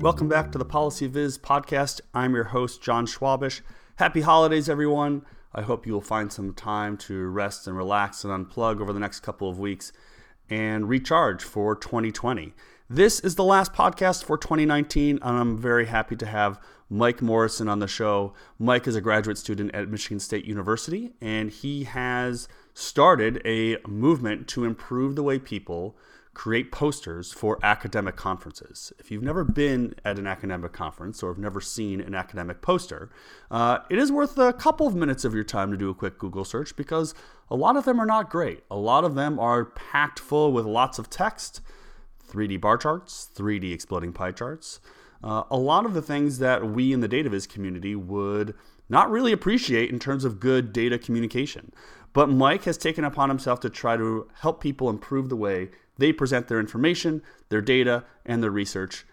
Welcome back to the PolicyViz podcast. I'm your host, Jon Schwabish. Happy holidays, everyone. I hope you will find some time to rest and relax and unplug over the next couple of weeks and recharge for 2020. This is the last podcast for 2019, and I'm very happy to have Mike Morrison on the show. Mike is a graduate student at Michigan State University, and he has started a movement to improve the way people create posters for academic conferences. If you've never been at an academic conference or have never seen an academic poster, uh, it is worth a couple of minutes of your time to do a quick Google search because a lot of them are not great. A lot of them are packed full with lots of text, 3D bar charts, 3D exploding pie charts. Uh, a lot of the things that we in the DataViz community would not really appreciate in terms of good data communication. But Mike has taken upon himself to try to help people improve the way they present their information, their data, and their research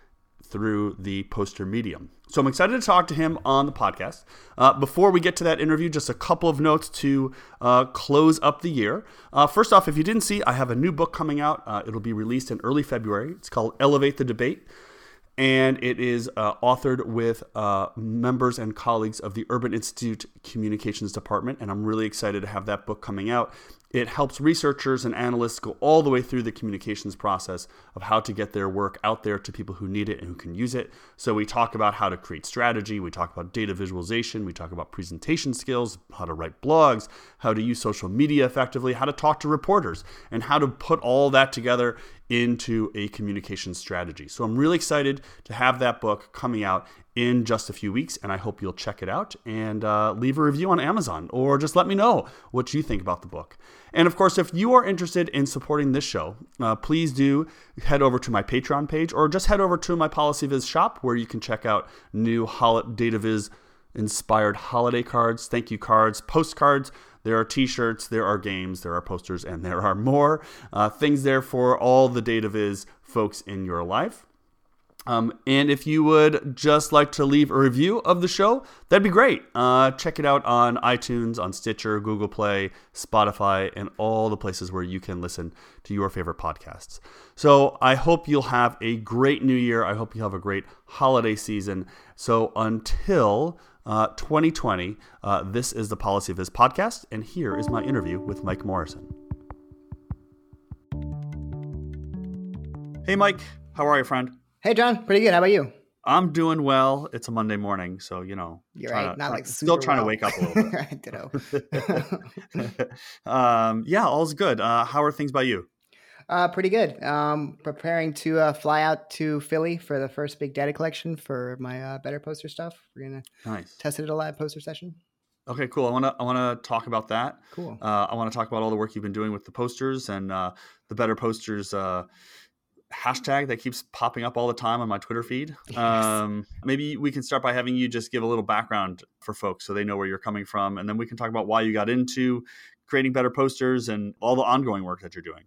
through the poster medium. So I'm excited to talk to him on the podcast. Uh, before we get to that interview, just a couple of notes to uh, close up the year. Uh, first off, if you didn't see, I have a new book coming out. Uh, it'll be released in early February. It's called Elevate the Debate and it is uh, authored with uh, members and colleagues of the Urban Institute Communications Department. And I'm really excited to have that book coming out. It helps researchers and analysts go all the way through the communications process of how to get their work out there to people who need it and who can use it. So, we talk about how to create strategy, we talk about data visualization, we talk about presentation skills, how to write blogs, how to use social media effectively, how to talk to reporters, and how to put all that together into a communication strategy. So, I'm really excited to have that book coming out in just a few weeks, and I hope you'll check it out and uh, leave a review on Amazon or just let me know what you think about the book. And of course, if you are interested in supporting this show, uh, please do head over to my Patreon page or just head over to my PolicyViz shop where you can check out new Hol- DataViz inspired holiday cards, thank you cards, postcards. There are t shirts, there are games, there are posters, and there are more uh, things there for all the DataViz folks in your life. Um, and if you would just like to leave a review of the show, that'd be great. Uh, check it out on iTunes, on Stitcher, Google Play, Spotify, and all the places where you can listen to your favorite podcasts. So I hope you'll have a great new year. I hope you have a great holiday season. So until uh, 2020, uh, this is the PolicyViz podcast, and here is my interview with Mike Morrison. Hey, Mike. How are you, friend? Hey, Jon. Pretty good. How about you? I'm doing well. It's a Monday morning, so you know, you're right. To, Not like still trying well. to wake up a little bit. Um, yeah, all's good. Uh, how are things by you? Uh, pretty good. Um, preparing to uh, fly out to Philly for the first big data collection for my uh, better poster stuff. We're gonna nice. test it at a live poster session. Okay, cool. I want to I want to talk about that. Cool. Uh, I want to talk about all the work you've been doing with the posters and uh, the better posters uh, hashtag that keeps popping up all the time on my Twitter feed. Yes. Um, maybe we can start by having you just give a little background for folks so they know where you're coming from, and then we can talk about why you got into creating better posters and all the ongoing work that you're doing.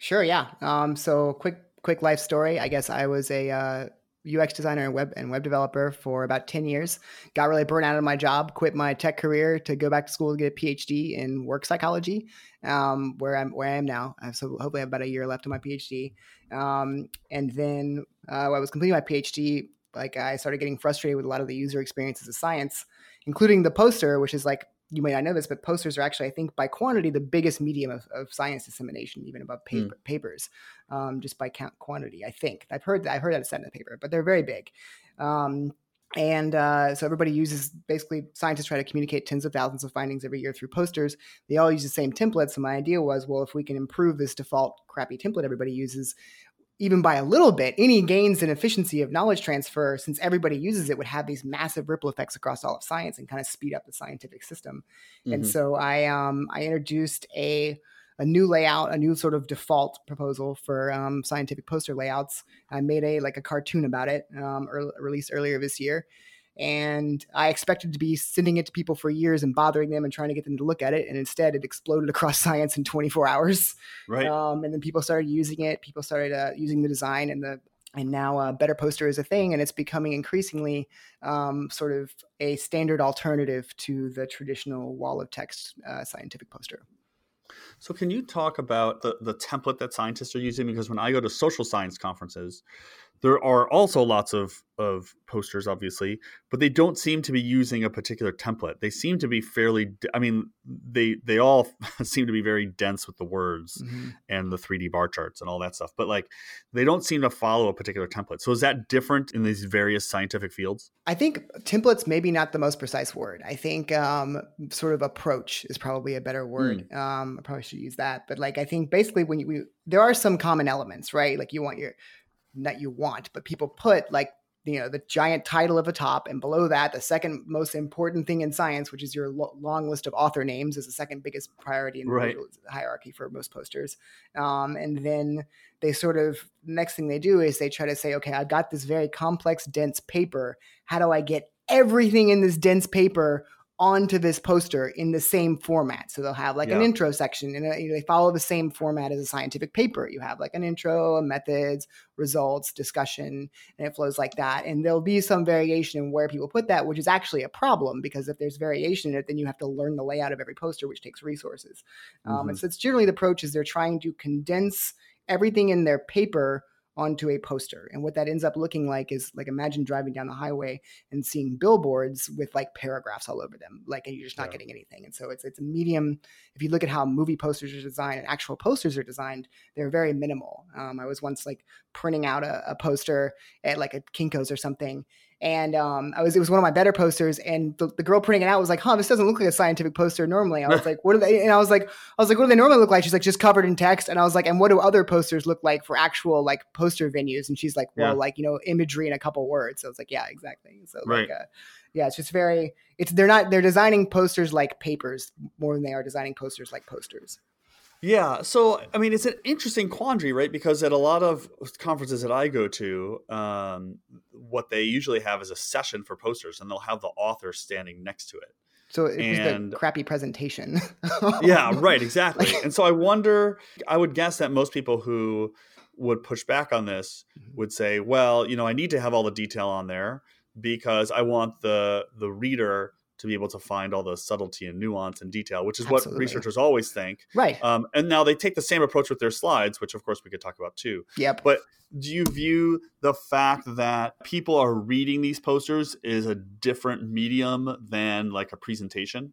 Sure. Yeah. Um, so quick, quick life story. I guess I was a uh, UX designer and web and web developer for about 10 years. Got really burnt out of my job, quit my tech career to go back to school to get a PhD in work psychology, um, where I'm where I am now. So hopefully I have about a year left of my PhD. Um, and then uh, I was completing my PhD. Like I started getting frustrated with a lot of the user experiences of science, including the poster, which is like you may not know this, but posters are actually, I think, by quantity, the biggest medium of, of science dissemination, even above paper, mm. papers, um, just by count quantity. I think I've heard that I've heard that it's said in the paper, but they're very big. Um, and uh, so everybody uses basically scientists try to communicate tens of thousands of findings every year through posters. They all use the same template. So my idea was, well, if we can improve this default crappy template everybody uses, even by a little bit, any gains in efficiency of knowledge transfer, since everybody uses it, would have these massive ripple effects across all of science and kind of speed up the scientific system. Mm-hmm. And so I um, I introduced a a new layout, a new sort of default proposal for um, scientific poster layouts. I made a like a cartoon about it, um, released earlier this year, and I expected to be sending it to people for years and bothering them and trying to get them to look at it. And instead, it exploded across science in 24 hours. Right. Um, and then people started using it. People started uh, using the design and the and now uh, better poster is a thing and it's becoming increasingly um, sort of a standard alternative to the traditional wall of text uh, scientific poster so can you talk about the, the template that scientists are using because when i go to social science conferences there are also lots of of posters obviously but they don't seem to be using a particular template. They seem to be fairly i mean they they all seem to be very dense with the words mm-hmm. and the 3d bar charts and all that stuff but like they don't seem to follow a particular template. So is that different in these various scientific fields? I think templates maybe not the most precise word. I think um, sort of approach is probably a better word. Mm. um, i probably should use that but like i think basically when you we, there are some common elements right? Like you want your that you want, but people put like you know the giant title of a top and below that the second most important thing in science which is your lo- long list of author names is the second biggest priority in the right. hierarchy for most posters um, and then they sort of next thing they do is they try to say okay i've got this very complex dense paper how do i get everything in this dense paper onto this poster in the same format. So they'll have like yeah. an intro section and a, you know, they follow the same format as a scientific paper. You have like an intro, a methods, results, discussion, and it flows like that. And there'll be some variation in where people put that, which is actually a problem because if there's variation in it, then you have to learn the layout of every poster, which takes resources. Um, mm-hmm. and so it's generally the approach is they're trying to condense everything in their paper onto a poster. And what that ends up looking like is like imagine driving down the highway and seeing billboards with like paragraphs all over them, like and you're just not yeah. getting anything. And so it's it's a medium. If you look at how movie posters are designed and actual posters are designed, they're very minimal. Um, I was once like printing out a, a poster at like a Kinko's or something, and um, I was it was one of my better posters, and the, the girl printing it out was like, "Huh, this doesn't look like a scientific poster normally." I was like, "What do they?" And I was like, "I was like, what do they normally look like?" She's like, "Just covered in text." And I was like, "And what do other posters look like for actual like poster venues?" And she's like, "Well, yeah. like you know, imagery and a couple words." So I was like, "Yeah, exactly." So right. like, uh, yeah, it's just very it's they're not they're designing posters like papers more than they are designing posters like posters. Yeah, so I mean, it's an interesting quandary, right? Because at a lot of conferences that I go to, um, what they usually have is a session for posters, and they'll have the author standing next to it. So it and, was the crappy presentation. yeah, right, exactly. and so I wonder. I would guess that most people who would push back on this mm-hmm. would say, "Well, you know, I need to have all the detail on there because I want the the reader." To be able to find all the subtlety and nuance and detail, which is Absolutely. what researchers always think. Right. Um, and now they take the same approach with their slides, which of course we could talk about too. Yep. But do you view the fact that people are reading these posters is a different medium than like a presentation?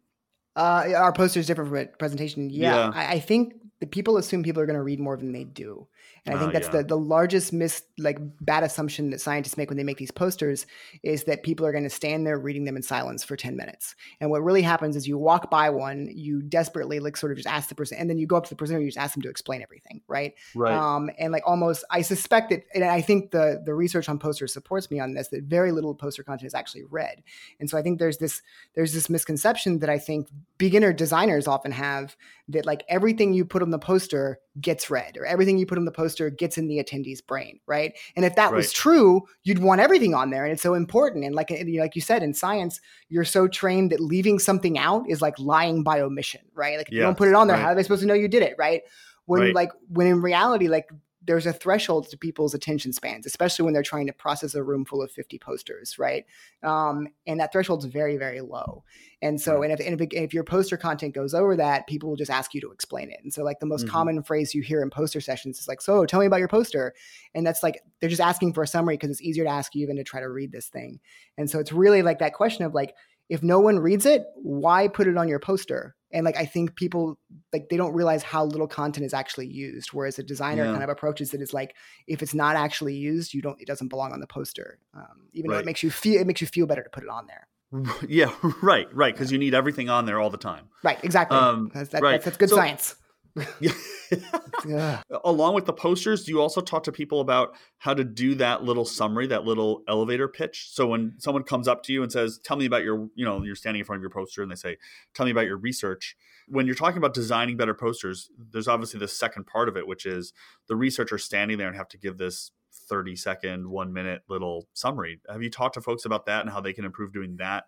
Uh, our poster is different from a presentation. Yeah, yeah. I, I, think the people assume people are going to read more than they do. And I think uh, that's yeah. the, the largest mis like bad assumption that scientists make when they make these posters is that people are going to stand there reading them in silence for 10 minutes. And what really happens is you walk by one, you desperately like sort of just ask the person, and then you go up to the presenter, and you just ask them to explain everything, right? Right. Um, and like almost, I suspect that, and I think the the research on posters supports me on this that very little poster content is actually read. And so I think there's this there's this misconception that I think beginner designers often have that like everything you put on the poster gets read or everything you put on the poster gets in the attendee's brain right and if that right. was true you'd want everything on there and it's so important and like like you said in science you're so trained that leaving something out is like lying by omission right like if you don't put it on there right. how are they supposed to know you did it right when right. like when in reality like there's a threshold to people's attention spans, especially when they're trying to process a room full of 50 posters, right? Um, and that threshold's very, very low. And so, and if, and if, if, your poster content goes over that, people will just ask you to explain it. And so, like the most mm-hmm. common phrase you hear in poster sessions is like, "So, tell me about your poster," and that's like they're just asking for a summary because it's easier to ask you than to try to read this thing. And so, it's really like that question of like, if no one reads it, why put it on your poster? and like i think people like they don't realize how little content is actually used whereas a designer yeah. kind of approaches it is like if it's not actually used you don't it doesn't belong on the poster um, even right. though it makes you feel it makes you feel better to put it on there yeah right right because yeah. you need everything on there all the time right exactly um, that's, that, right. that's, that's good so, science yeah. Along with the posters, do you also talk to people about how to do that little summary, that little elevator pitch? So when someone comes up to you and says, "Tell me about your," you know, you're standing in front of your poster and they say, "Tell me about your research." When you're talking about designing better posters, there's obviously the second part of it, which is the researcher standing there and have to give this 30 second, 1 minute little summary. Have you talked to folks about that and how they can improve doing that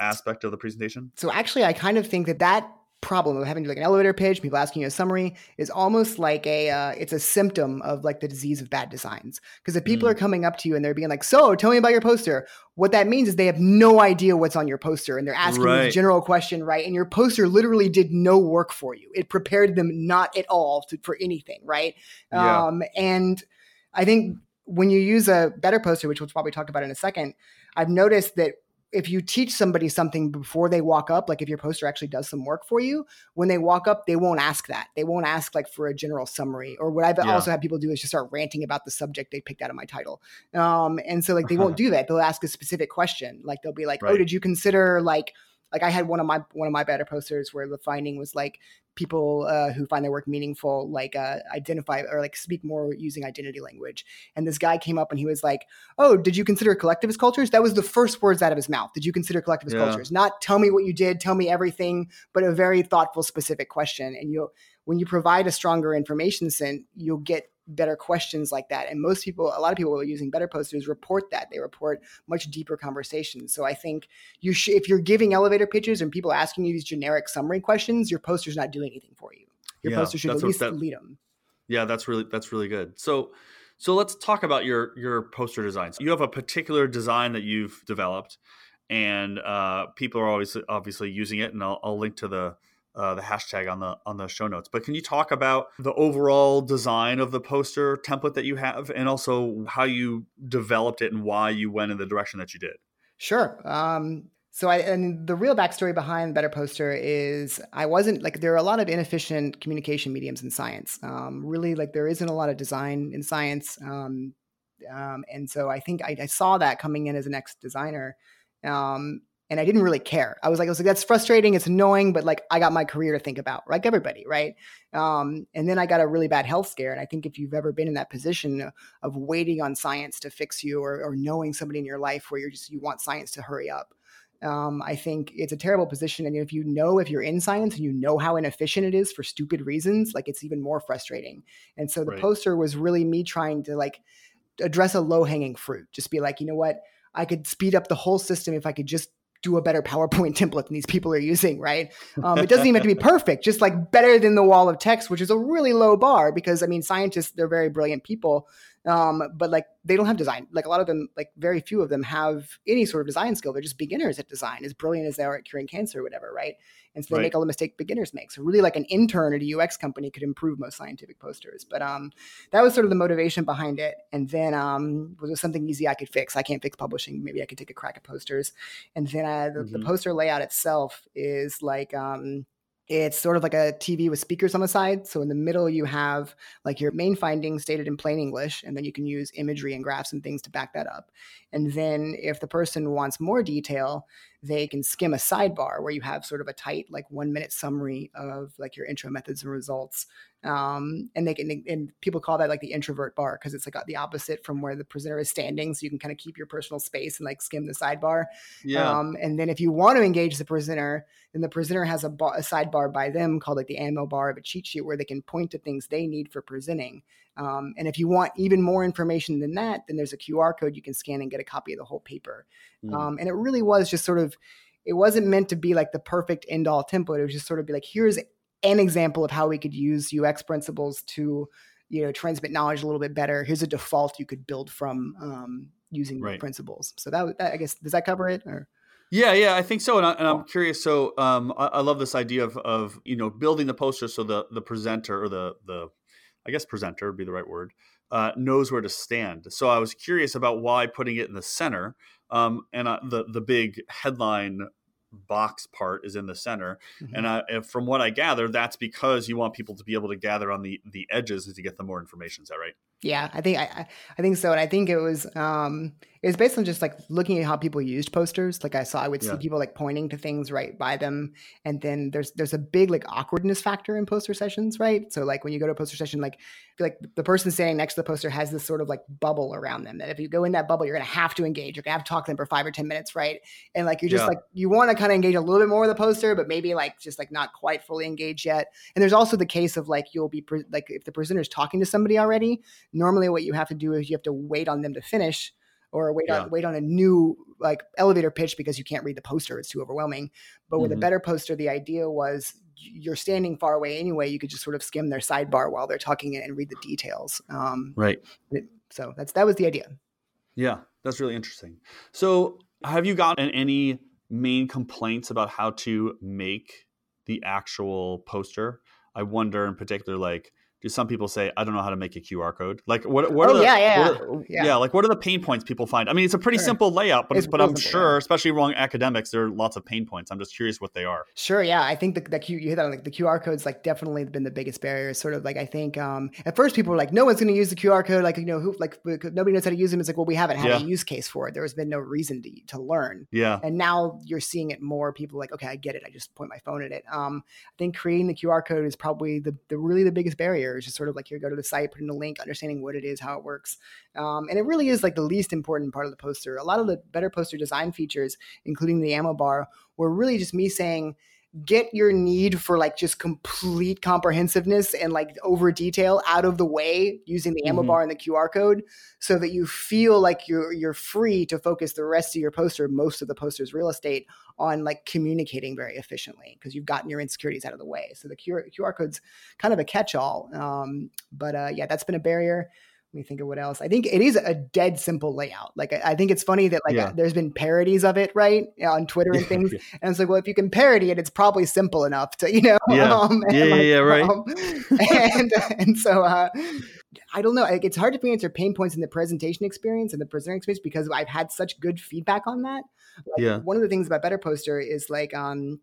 aspect of the presentation? So actually I kind of think that that problem of having like an elevator pitch, people asking you a summary is almost like a uh, it's a symptom of like the disease of bad designs. Because if people mm. are coming up to you and they're being like, "So, tell me about your poster," what that means is they have no idea what's on your poster and they're asking right. you a general question, right? And your poster literally did no work for you. It prepared them not at all to, for anything, right? Yeah. Um, and I think when you use a better poster, which we'll probably talk about in a second, I've noticed that if you teach somebody something before they walk up, like if your poster actually does some work for you, when they walk up, they won't ask that. They won't ask like for a general summary. Or what I've yeah. also had people do is just start ranting about the subject they picked out of my title. Um, and so like they won't do that. They'll ask a specific question. Like they'll be like, oh, right. "Oh, did you consider like?" Like I had one of my one of my better posters where the finding was like people uh, who find their work meaningful like uh, identify or like speak more using identity language. And this guy came up and he was like oh did you consider collectivist cultures? That was the first words out of his mouth. Did you consider collectivist yeah. cultures? Not tell me what you did. Tell me everything but a very thoughtful specific question. And you when you provide a stronger information set you'll get better questions like that. And most people, a lot of people are using better posters report that they report much deeper conversations. So I think you should, if you're giving elevator pitches and people asking you these generic summary questions, your poster's not doing anything for you. Your yeah, poster should at least that, lead them. Yeah, that's really that's really good. So so let's talk about your your poster designs. You have a particular design that you've developed, and uh, people are always obviously using it. And I'll, I'll link to the uh, the hashtag on the on the show notes. But can you talk about the overall design of the poster template that you have, and also how you developed it and why you went in the direction that you did? Sure. Um, so I and the real backstory behind Better Poster is I wasn't like there are a lot of inefficient communication mediums in science. Um, really, like there isn't a lot of design in science, um, um and so I think I, I, saw that coming in as an ex designer. Um, and I didn't really care. I was like, I was like, that's frustrating. It's annoying, but like, I got my career to think about, like everybody, right? Um, and then I got a really bad health scare. And I think if you've ever been in that position of waiting on science to fix you, or, or knowing somebody in your life where you're just you want science to hurry up, um, I think it's a terrible position. And if you know if you're in science and you know how inefficient it is for stupid reasons, like it's even more frustrating. And so the right. poster was really me trying to like address a low hanging fruit. Just be like, you know what? I could speed up the whole system if I could just do a better PowerPoint template than these people are using, right? Um, it doesn't even have to be perfect, just like better than the wall of text, which is a really low bar because I mean, scientists, they're very brilliant people. Um, but like they don't have design. Like a lot of them, like very few of them have any sort of design skill. They're just beginners at design, as brilliant as they are at curing cancer or whatever, right? And so they right. make all the mistake beginners make. So really, like an intern at a UX company could improve most scientific posters. But um, that was sort of the motivation behind it. And then um, was it something easy I could fix? I can't fix publishing. Maybe I could take a crack at posters. And then uh, the, mm-hmm. the, poster layout itself is like um, it's sort of like a TV with speakers on the side. So in the middle, you have like your main findings stated in plain English, and then you can use imagery and graphs and things to back that up. And then if the person wants more detail, they can skim a sidebar where you have sort of a tight, like one minute summary of like your intro methods and results. Um, and they can, and people call that like the introvert bar because it's like the opposite from where the presenter is standing. So you can kind of keep your personal space and like skim the sidebar. Yeah. Um, and then if you want to engage the presenter, then the presenter has a, bar, a sidebar by them called like the ammo bar of a cheat sheet where they can point to things they need for presenting. Um, and if you want even more information than that, then there's a QR code you can scan and get a copy of the whole paper. Mm. Um, and it really was just sort of, it wasn't meant to be like the perfect end all template. It was just sort of be like, here's an example of how we could use UX principles to, you know, transmit knowledge a little bit better. Here's a default you could build from um, using right. the principles. So that, that, I guess, does that cover it or? Yeah, yeah, I think so, and, I, am curious. So, um, I, I, love this idea of, of you know building the poster so the the presenter or the the I guess presenter would be the right word uh, knows where to stand. So I was curious about why putting it in the center, um, and uh, the the big headline box part is in the center. Mm-hmm. And, I, and from what I gather, that's because you want people to be able to gather on the the edges to get the more information. Is that right? Yeah, I think I, I think so, and I think it was um, it was based on just like looking at how people used posters. Like I saw, I would yeah. see people like pointing to things right by them, and then there's there's a big like awkwardness factor in poster sessions, right? So like when you go to a poster session, like like the person standing next to the poster has this sort of like bubble around them that if you go in that bubble, you're gonna have to engage. You're gonna have to talk to them for five or ten minutes, right? And like you're just yeah. like you want to kind of engage a little bit more with the poster, but maybe like just like not quite fully engaged yet. And there's also the case of like you'll be pre- like if the presenter's talking to somebody already, normally what you have to do is you have to wait on them to finish or wait yeah. on wait on a new like elevator pitch because you can't read the poster it's too overwhelming. But with mm-hmm. a better poster the idea was you're standing far away anyway you could just sort of skim their sidebar while they're talking and read the details um, right. so that's that was the idea. Yeah that's really interesting. So have you gotten any main complaints about how to make the actual poster? I wonder in particular like some people say I don't know how to make a QR code? Like what what oh, are the yeah, yeah, are, yeah. yeah. like what are the pain points people find? I mean, it's a pretty sure. simple layout, but but I'm sure, especially among academics, there are lots of pain points. I'm just curious what they are. Sure, yeah, I think the, the you hit on like the QR code's like definitely been the biggest barrier. Sort of like I think um, at first people were like, no one's going to use the QR code. Like you know who like nobody knows how to use them. It's like well we haven't had yeah. a use case for it. There has been no reason to to learn. Yeah, and now you're seeing it more. People like okay I get it. I just point my phone at it. Um, I think creating the QR code is probably the, the really the biggest barrier. Is just sort of like here go to the site, put in a link, understanding what it is, how it works. Um, and it really is like the least important part of the poster. A lot of the better poster design features, including the ammo bar, were really just me saying, get your need for like just complete comprehensiveness and like over detail out of the way using the ammo mm-hmm. bar and the QR code so that you feel like you're you're free to focus the rest of your poster most of the poster's real estate on like communicating very efficiently because you've gotten your insecurities out of the way so the QR, QR code's kind of a catch-all um, but uh, yeah that's been a barrier me think of what else. I think it is a dead simple layout. Like I, I think it's funny that like yeah. there's been parodies of it, right, on Twitter and things. Yeah. And it's like, well, if you can parody it, it's probably simple enough to, you know. Yeah, um, yeah, like, yeah, right. Um, and and so uh, I don't know. Like, it's hard to answer pain points in the presentation experience and the presenter experience because I've had such good feedback on that. Like, yeah. One of the things about Better Poster is like um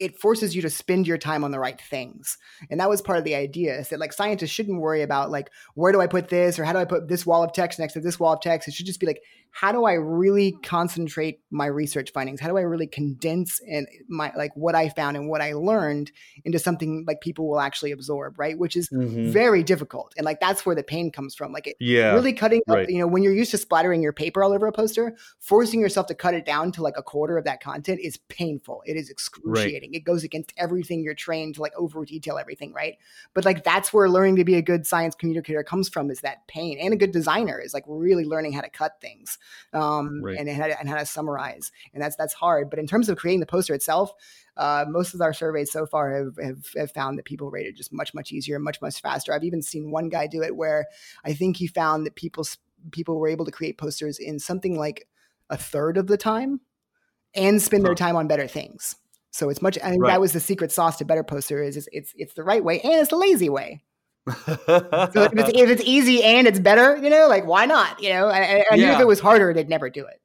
it forces you to spend your time on the right things. And that was part of the idea is that like scientists shouldn't worry about like, where do I put this or how do I put this wall of text next to this wall of text? It should just be like, how do I really concentrate my research findings? How do I really condense and my like what I found and what I learned into something like people will actually absorb, right? Which is mm-hmm. very difficult. And like that's where the pain comes from. Like it yeah, really cutting right. up, you know, when you're used to splattering your paper all over a poster, forcing yourself to cut it down to like a quarter of that content is painful. It is excruciating. Right. It goes against everything you're trained to like over detail everything, right? But like that's where learning to be a good science communicator comes from is that pain. And a good designer is like really learning how to cut things um, right. and, and, how to, and how to summarize. And that's that's hard. But in terms of creating the poster itself, uh, most of our surveys so far have, have, have, found that people rate it just much much easier, much much faster. I've even seen one guy do it where I think he found that people people were able to create posters in something like a third of the time and spend huh. their time on better things. So it's much. I mean, right. that was the secret sauce to better poster is, is it's it's the right way and it's the lazy way so if it's, if it's, easy and it's better, you know, like why not? You know, I, I knew if it was harder, they'd never do it.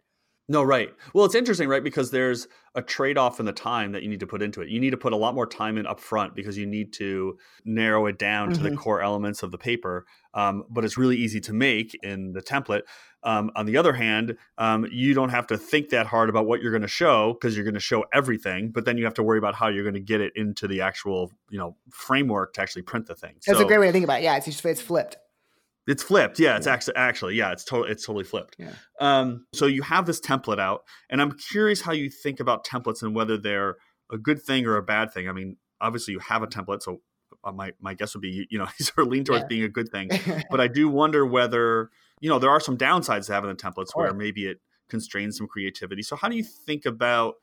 No, right. Well, it's interesting, right? Because there's a trade off in the time that you need to put into it. You need to put a lot more time in up front because you need to narrow it down mm-hmm. to the mm-hmm. core elements of the paper. Um, but it's really easy to make in the template. Um, on the other hand, um, you don't have to think that hard about what you're going to show because you're going to show everything. But then you have to worry about how you're going to get it into the actual, you know, framework to actually print the thing. That's so, a great way to think about it. Yeah, it's it's flipped. It's flipped. Yeah, it's yeah. actually actually yeah, it's totally it's totally flipped. Yeah. Um, so you have this template out, and I'm curious how you think about templates and whether they're a good thing or a bad thing. I mean, obviously you have a template, so uh, my my guess would be you know you sort of lean towards yeah. being a good thing, but I do wonder whether you know there are some downsides to having the templates where maybe it constrains some creativity. So how do you think about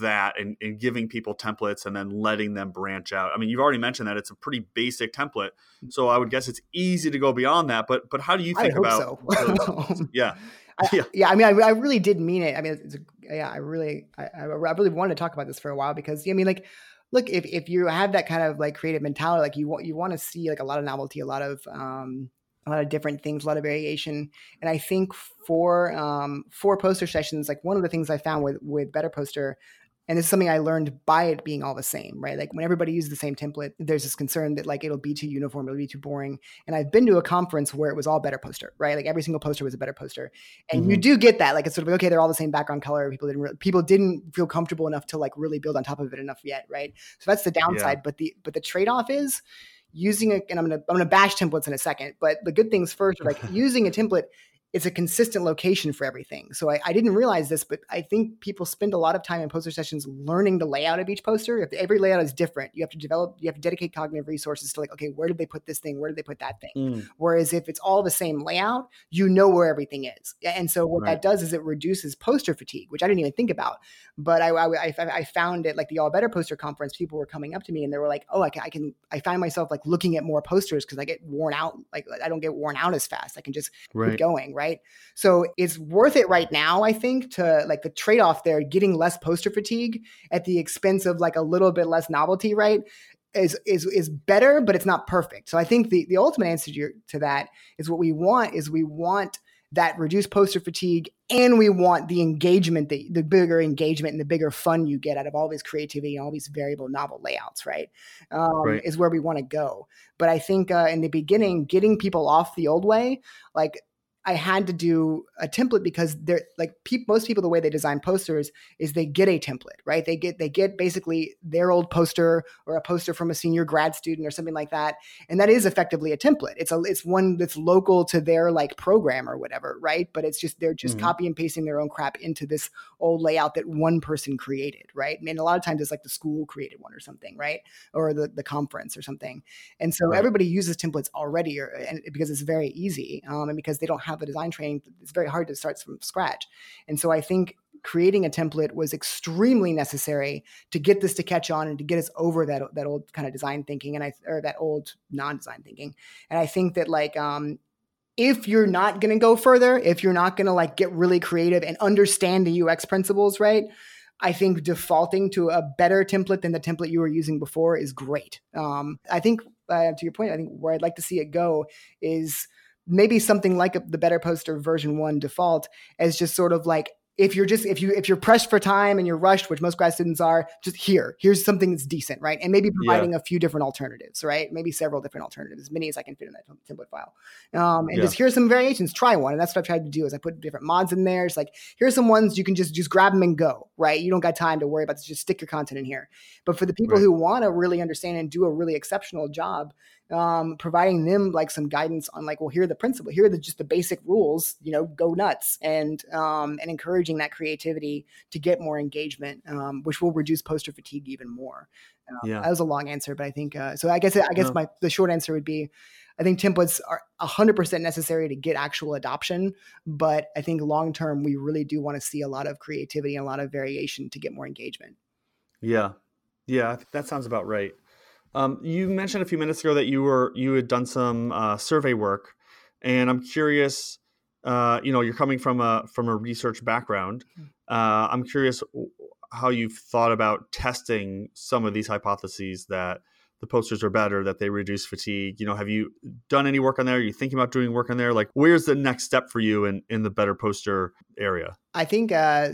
that and, and, giving people templates and then letting them branch out. I mean, you've already mentioned that it's a pretty basic template, so I would guess it's easy to go beyond that. But but how do you think about? So. yeah. I, yeah, yeah. I mean, I, I, really did mean it. I mean, it's a, yeah, I really, I, I really wanted to talk about this for a while because I mean, like, look, if if you have that kind of like creative mentality, like you want you want to see like a lot of novelty, a lot of um, a lot of different things, a lot of variation. And I think for um, for poster sessions, like one of the things I found with with Better Poster, and this is something I learned by it being all the same, right? Like when everybody uses the same template, there's this concern that like it'll be too uniform, it'll be too boring. And I've been to a conference where it was all Better Poster, right? Like every single poster was a Better Poster, and mm-hmm. you do get that. Like it's sort of like, okay, they're all the same background color. People didn't re- people didn't feel comfortable enough to like really build on top of it enough yet, right? So that's the downside. Yeah. But the but the trade off is using a, and I'm gonna I'm gonna bash templates in a second, but the good things first are like using a template it's a consistent location for everything. So I, I, didn't realize this, but I think people spend a lot of time in poster sessions learning the layout of each poster. If every layout is different, you have to develop, you have to dedicate cognitive resources to like, okay, where did they put this thing? Where did they put that thing? Mm. Whereas if it's all the same layout, you know where everything is. And so what right. that does is it reduces poster fatigue, which I didn't even think about. But I, I, I found it like the All Better Poster Conference, people were coming up to me and they were like, oh, I can, I, can, I find myself like looking at more posters because I get worn out. Like I don't get worn out as fast. I can just right. keep going. Right. So it's worth it right now, I think, to like the trade off there, getting less poster fatigue at the expense of like a little bit less novelty, right? is is is better, but it's not perfect. So I think the the ultimate answer to, your, to that is what we want is we want that reduced poster fatigue and we want the engagement the, the bigger engagement and the bigger fun you get out of all this creativity and all these variable novel layouts right, um, right. is where we want to go but i think uh, in the beginning getting people off the old way like I had to do a template because they're like pe- most people the way they design posters is they get a template, right? They get they get basically their old poster or a poster from a senior grad student or something like that, and that is effectively a template. It's a it's one that's local to their like program or whatever, right? But it's just they're just mm-hmm. copy and pasting their own crap into this old layout that one person created, right? I mean, a lot of times it's like the school created one or something, right? Or the the conference or something, and so right. everybody uses templates already, or, and because it's very easy, um, and because they don't have have the design training, it's very hard to start from scratch. And so I think creating a template was extremely necessary to get this to catch on and to get us over that that old kind of design thinking and I or that old non-design thinking. And I think that like um if you're not going to go further, if you're not going to like get really creative and understand the UX principles, right? I think defaulting to a better template than the template you were using before is great. Um, I think, uh, to your point, I think where I'd like to see it go is maybe something like a, the better poster version one default as just sort of like if you're just if you if you're pressed for time and you're rushed which most grad students are just here here's something that's decent right? And maybe providing yeah. a few different alternatives right? Maybe several different alternatives as many as i can fit in that template file. Um, and yeah. just here's some variations try one. And that's what i've tried to do is i put different mods in there. It's like here's some ones you can just just grab them and go right? You don't got time to worry about this just stick your content in here. But for the people right. who want to really understand and do a really exceptional job um, providing them like some guidance on like, well, here are the principle, here are the, just the basic rules, you know, go nuts and, um, and encouraging that creativity to get more engagement, um, which will reduce poster fatigue even more. Um, yeah. That was a long answer, but I think, uh, so I guess, I guess my, the short answer would be, I think templates are 100% necessary to get actual adoption, but I think long term we really do want to see a lot of creativity and a lot of variation to get more engagement. Yeah. Yeah, that sounds about right. Um, you mentioned a few minutes ago that you were you had done some uh, survey work, and I'm curious. Uh, you know, you're coming from a from a research background. Hmm. Uh, I'm curious how you've thought about testing some of these hypotheses that the posters are better, that they reduce fatigue. You know, have you done any work on there? Are you thinking about doing work on there? Like, where's the next step for you in in the better poster area? I think uh,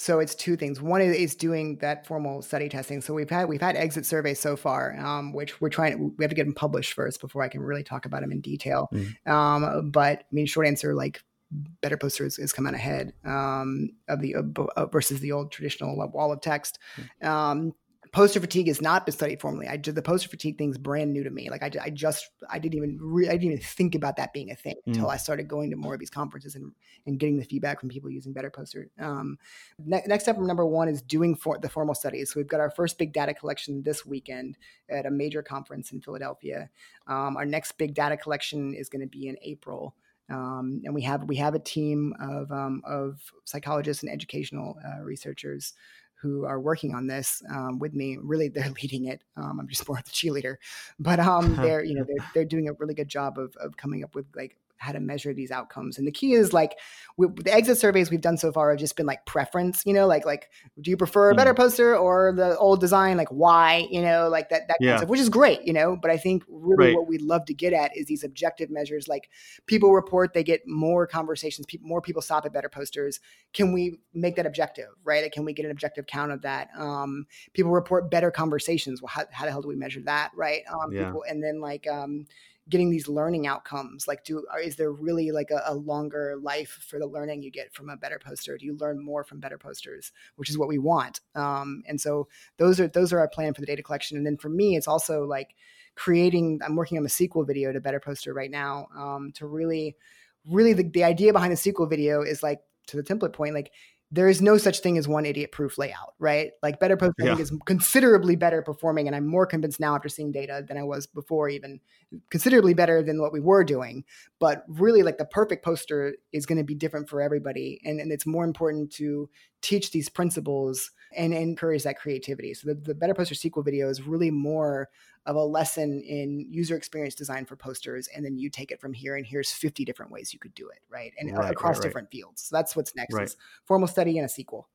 so it's two things. One is, doing that formal study testing. So we've had we've had exit surveys so far, um, which we're trying. We have to get them published first before I can really talk about them in detail. Mm. Um, but I mean, short answer, like better posters has come out ahead um, of the uh, versus the old traditional wall of text. Mm. Poster fatigue has not been studied formally. I just, the poster fatigue thing is brand new to me. Like I, I just I didn't even re, I didn't even think about that being a thing mm. until I started going to more of these conferences and and getting the feedback from people using better poster. Um, ne- next step number one is doing for the formal studies. So we've got our first big data collection this weekend at a major conference in Philadelphia. Um, our next big data collection is going to be in April. Um, and we have we have a team of um, of psychologists and educational uh, researchers who are working on this um, with me. Really, they're leading it. Um, I'm just more of the cheerleader, but um, they're you know they're they're doing a really good job of of coming up with like how to measure these outcomes. And the key is like we, the exit surveys we've done so far have just been like preference, you know, like like do you prefer a better mm. poster or the old design? Like why, you know, like that that yeah. kind of stuff, which is great, you know. But I think really right. what we'd love to get at is these objective measures. Like people report they get more conversations, people more people stop at better posters. Can we make that objective, right? Can we get an objective count of that? Um, people report better conversations. Well, how, how the hell do we measure that, right? Um, yeah. people, and then like um, getting these learning outcomes like do is there really like a, a, longer life for the learning you get from a better poster? Do you learn more from better posters? Which is what we want. Um, and so those are those are our plan for the data collection. And then for me it's also like creating i'm working on the sequel video to better poster right now um, to really really the, the idea behind the sequel video is like to the template point like there is no such thing as one idiot proof layout, right? Like Better Post, I yeah. think, is considerably better performing. And I'm more convinced now after seeing data than I was before, even considerably better than what we were doing. But really, like the perfect poster is going to be different for everybody. And, and it's more important to teach these principles and encourage that creativity. So the, the Better Poster sequel video is really more of a lesson in user experience design for posters and then you take it from here and here's 50 different ways you could do it right? And right, across right, right. different fields. So that's what's next is formal study and a sequel.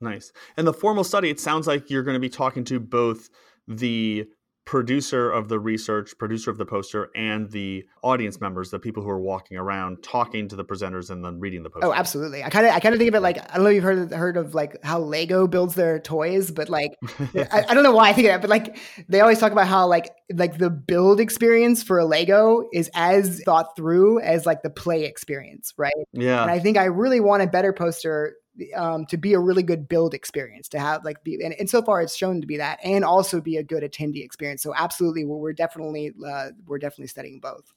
Nice. And the formal study it sounds like you're going to be talking to both the producer of the research, producer of the poster, and the audience members, the people who are walking around talking to the presenters and then reading the oh, poster. Oh, absolutely. I kind of I kind of think of it like I don't know if you've heard heard of like how Lego builds their toys, but like I, I, don't know why I think of that, but like they always talk about how like like the build experience for a Lego is as thought through as like the play experience, right? Yeah. And I think I really want a better poster um, to be a really good build experience to have like be and, and so far it's shown to be that and also be a good attendee experience so absolutely we're, we're definitely uh, we're definitely studying both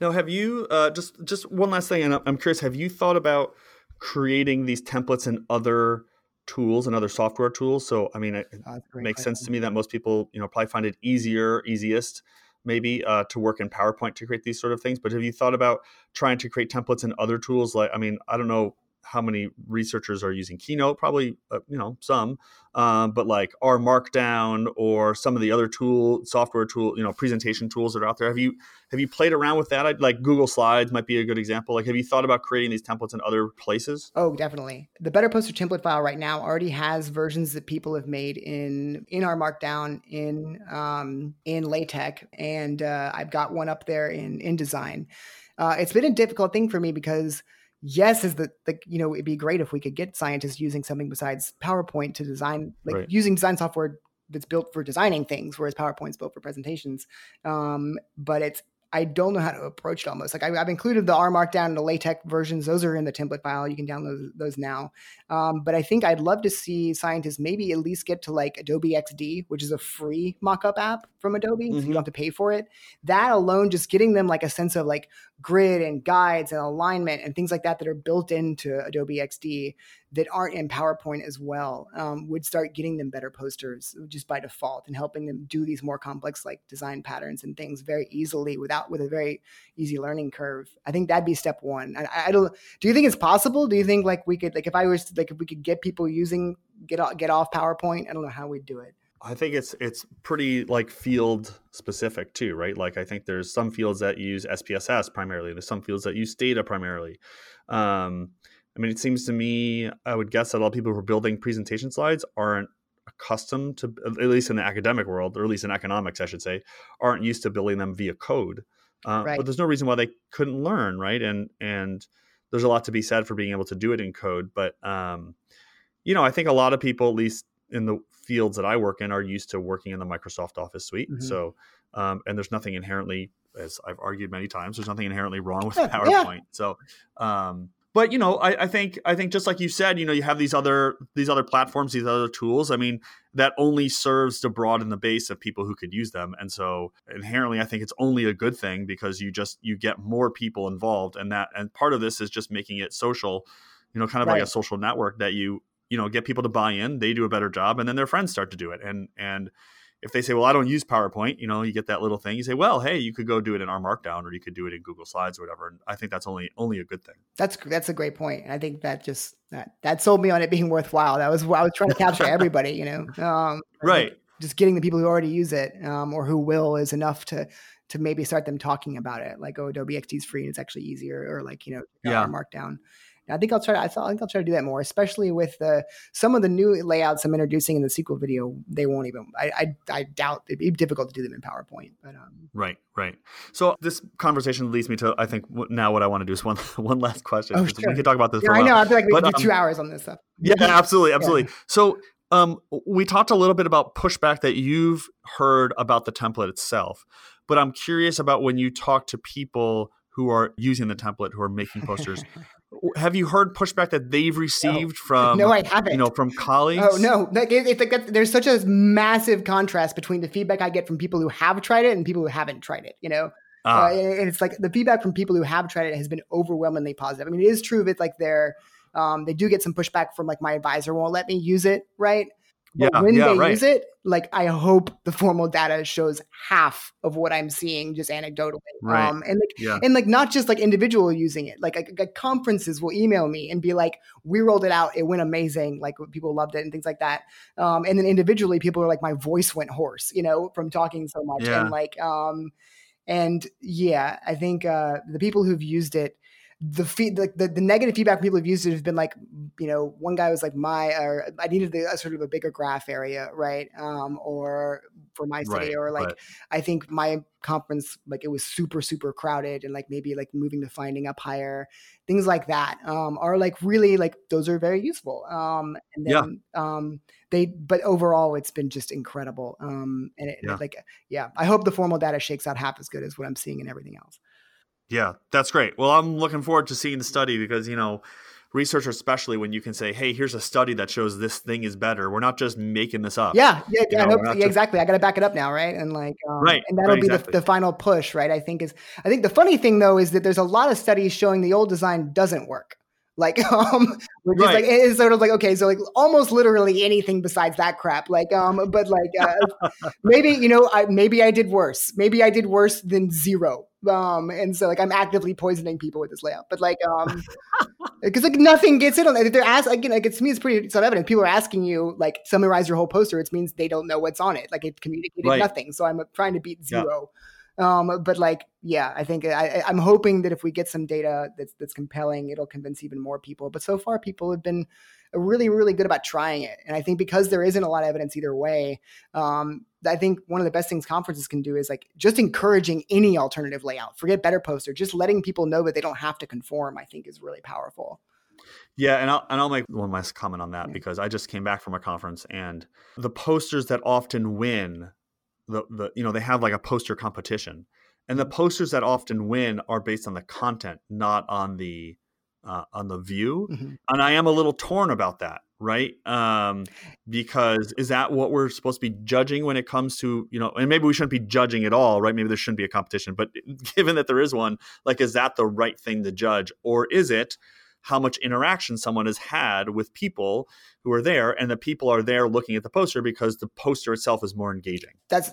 now have you uh, just just one last thing and i'm curious have you thought about creating these templates in other tools and other software tools so i mean it oh, makes sense to me that most people you know probably find it easier easiest maybe uh, to work in PowerPoint to create these sort of things. But have you thought about trying to create templates in other tools? Like, I mean, I don't know how many researchers are using Keynote? Probably, uh, you know, some, um, but like R Markdown or some of the other tool software tool, you know, presentation tools that are out there. Have you have you played around with that? Like Google Slides might be a good example. Like, have you thought about creating these templates in other places? Oh, definitely. The Better Poster template file right now already has versions that people have made in in R Markdown, in um, in LaTeX, and uh, I've got one up there in InDesign. Uh, it's been a difficult thing for me because yes is that like you know it'd be great if we could get scientists using something besides powerpoint to design like right. using design software that's built for designing things whereas powerpoint's built for presentations um, but it's I don't know how to approach it almost. Like I, have included the R Markdown and the LaTeX versions. Those are in the template file. You can download those now. Um, but I think I'd love to see scientists maybe at least get to like Adobe XD, which is a free mockup app from Adobe. Mm-hmm. So you don't have to pay for it. That alone, just getting them like a sense of like grid and guides and alignment and things like that that are built into Adobe XD that aren't in PowerPoint as well um, would start getting them better posters just by default and helping them do these more complex like design patterns and things very easily without with a very easy learning curve. I think that'd be step one. I, I don't. Do you think it's possible? Do you think like we could like if I was like if we could get people using get off, get off PowerPoint? I don't know how we'd do it. I think it's it's pretty like field specific too, right? Like I think there's some fields that use SPSS primarily. There's some fields that use Stata primarily. Um, I mean, it seems to me, I would guess that a lot of people who are building presentation slides aren't accustomed to, at least in the academic world, or at least in economics, I should say, aren't used to building them via code. Uh, right. But there's no reason why they couldn't learn, right? And and there's a lot to be said for being able to do it in code. But um, you know, I think a lot of people, at least in the fields that I work in, are used to working in the Microsoft Office suite. Mm-hmm. So, um, and there's nothing inherently, as I've argued many times, there's nothing inherently wrong with PowerPoint. Yeah. So, um, but you know I, I, think i think just like you said you know you have these other these other platforms these other tools i mean that only serves to broaden the base of people who could use them and so inherently i think it's only a good thing because you just you get more people involved and that and part of this is just making it social you know kind of right. like a social network that you you know get people to buy in they do a better job and then their friends start to do it and and if they say, well, I don't use PowerPoint, you know, you get that little thing. You say, well, hey, you could go do it in R Markdown or you could do it in Google Slides or whatever. And I think that's only only a good thing. That's that's a great point. I think that just that that sold me on it being worthwhile. That was I was trying to capture everybody, you know. Um, right. Just getting the people who already use it um, or who will is enough to to maybe start them talking about it. Like, oh, Adobe XD is free and it's actually easier, or like you know, yeah. Markdown. I think I'll try. To, I think I'll try to do that more, especially with uh, some of the new layouts I'm introducing in the sequel video. They won't even. I, I, I doubt it'd be difficult to do them in PowerPoint. But um, right, right. So this conversation leads me to I think now what I want to do is one one last question. Oh, sure. We could talk about this. Yeah, I know. I feel like we could do um, two hours on this stuff. Yeah, absolutely, absolutely. Yeah. So um, we talked a little bit about pushback that you've heard about the template itself, but I'm curious about when you talk to people who are using the template, who are making posters. have you heard pushback that they've received no. from no i haven't. you know from colleagues? Oh no. Like it, it's like there's such a massive contrast between the feedback i get from people who have tried it and people who haven't tried it you know? Ah. uh, and it's like the feedback from people who have tried it has been overwhelmingly positive. I mean it is true that like they're um, they do get some pushback from like my advisor won't let me use it right but yeah, when yeah, they right. use it, like I hope the formal data shows half of what I'm seeing just anecdotally. Right. Um, and like yeah. and like not just like individual using it. Like, like, like, conferences will email me and be like, "We rolled it out. It went amazing. Like people loved it and things like that." Um, and then individually, people are like, "My voice went hoarse," you know, from talking so much. And like, um, and yeah, I think uh, the people who've used it the feed like the, the negative feedback people have used it has been like you know one guy was like my or i needed the, a sort of a bigger graph area right um, or for my city Right, or like right. I think my conference like it was super super crowded and like maybe like moving the finding up higher things like that um are like really like those are very useful um and Yeah. um they but overall it's been just incredible um and it, Yeah. like yeah I hope the formal data shakes out half as good as what I'm seeing and everything else Yeah, that's great. Well, I'm looking forward to seeing the study because, you know, researchers, especially when you can say, hey, here's a study that shows this thing is better. We're not just making this up. Yeah, yeah, You I hope, yeah, just- exactly. I got to back it up now, right? And like, um, Right, and that'll right, be exactly. the, the final push, right? I think is, I think the funny thing though is that there's a lot of studies showing the old design doesn't work. Like, um, we're just like it's sort of like okay, so like almost literally anything besides that crap. Like, um, but like uh, maybe you know, I maybe I did worse. Maybe I did worse than zero. Um, and so like I'm actively poisoning people with this layout. But like, um, because like nothing gets in on that. They're asked again, like it's to me, it's pretty self evident. People are asking you like summarize your whole poster. It means they don't know what's on it. Like it communicated Right. nothing. So I'm trying to beat Yeah. Um, but like, yeah, I think I, I- I'm hoping that if we get some data that's that's compelling, it'll convince even more people. But so far, people have been really, really good about trying it. And I think because there isn't a lot of evidence either way, um, I think one of the best things conferences can do is like just encouraging any alternative layout. Forget better poster, just letting people know that they don't have to conform. I think is really powerful. Yeah, and I'll and I'll make one last comment on that Yeah. because I just came back from a conference and the posters that often win the the you know they have like a poster competition. And the posters that often win are based on the content not on the uh, on the view. Mhm. and I am a little torn about that right? Um because is that what we're supposed to be judging when it comes to you know and maybe we shouldn't be judging at all right? Maybe there shouldn't be a competition. But given that there is one like is that the right thing to judge? Or is it how much interaction someone has had with people who are there and the people are there looking at the poster because the poster itself is more engaging That's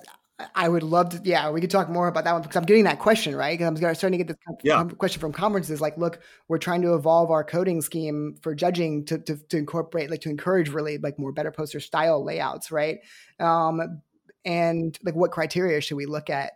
I would love to. Yeah, we could talk more about that one because I'm getting that question right. Because I'm starting to get this Yeah. question from conferences. Like, look, we're trying to evolve our coding scheme for judging to, to to incorporate, like, to encourage really like more better poster style layouts, right? Um, and like, what criteria should we look at?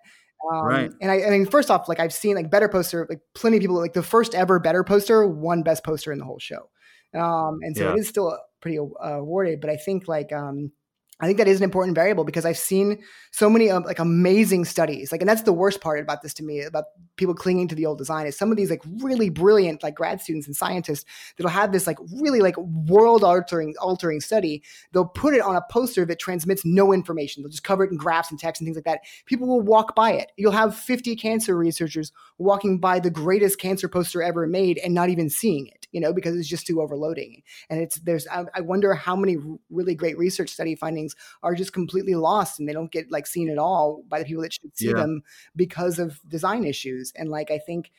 Um, Right. And I, I mean, first off, like I've seen like better poster, like plenty of people, like the first ever better poster won best poster in the whole show. Um, and so Yeah. it is still pretty uh, awarded, but I think like, um, I think that is an important variable because I've seen so many um, like amazing studies like and that's the worst part about this to me about people clinging to the old design is some of these like really brilliant like grad students and scientists that'll have this like really like world altering altering study. They'll put it on a poster that transmits no information. They'll just cover it in graphs and text and things like that. People will walk by it. You'll have 50 cancer researchers walking by the greatest cancer poster ever made and not even seeing it you know because it's just too overloading. And it's there's I, I wonder how many really great research study findings are just completely lost and they don't get like seen at all by the people that should see Yeah. them because of design issues. And like i think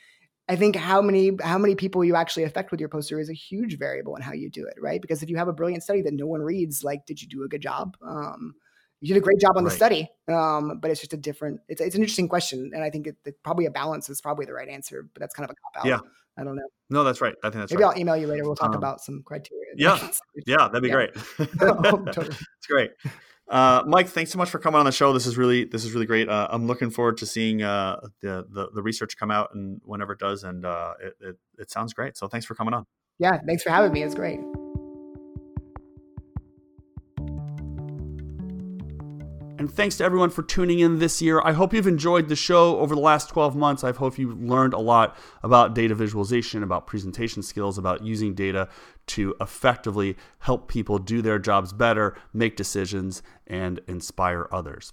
i think how many how many people you actually affect with your poster is a huge variable in how you do it right? Because if you have a brilliant study that no one reads like did you do a good job? Um you did a great job on the Right. study um but it's just a different it's, it's an interesting question and i think it, it- probably a balance is probably the right answer but that's kind of a cop out Yeah. i don't know no that's right i think that's maybe right i'll email you later we'll talk Um, about some criteria yeah. yeah that'd be Yeah. great Totally. it's great uh, Mike, thanks so much for coming on the show. This is really this is really great. Uh, I'm looking forward to seeing uh, the, the the research come out and whenever it does, and uh, it, it it sounds great. So thanks for coming on. yeah thanks for having me it's great And thanks to everyone for tuning in this year. I hope you've enjoyed the show over the last 12 months. I hope you've learned a lot about data visualization, about presentation skills, about using data to effectively help people do their jobs better, make decisions, and inspire others.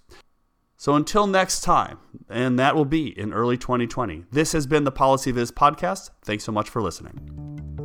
So until next time, and that will be in early 2020, this has been the Policy PolicyViz podcast. Thanks so much for listening.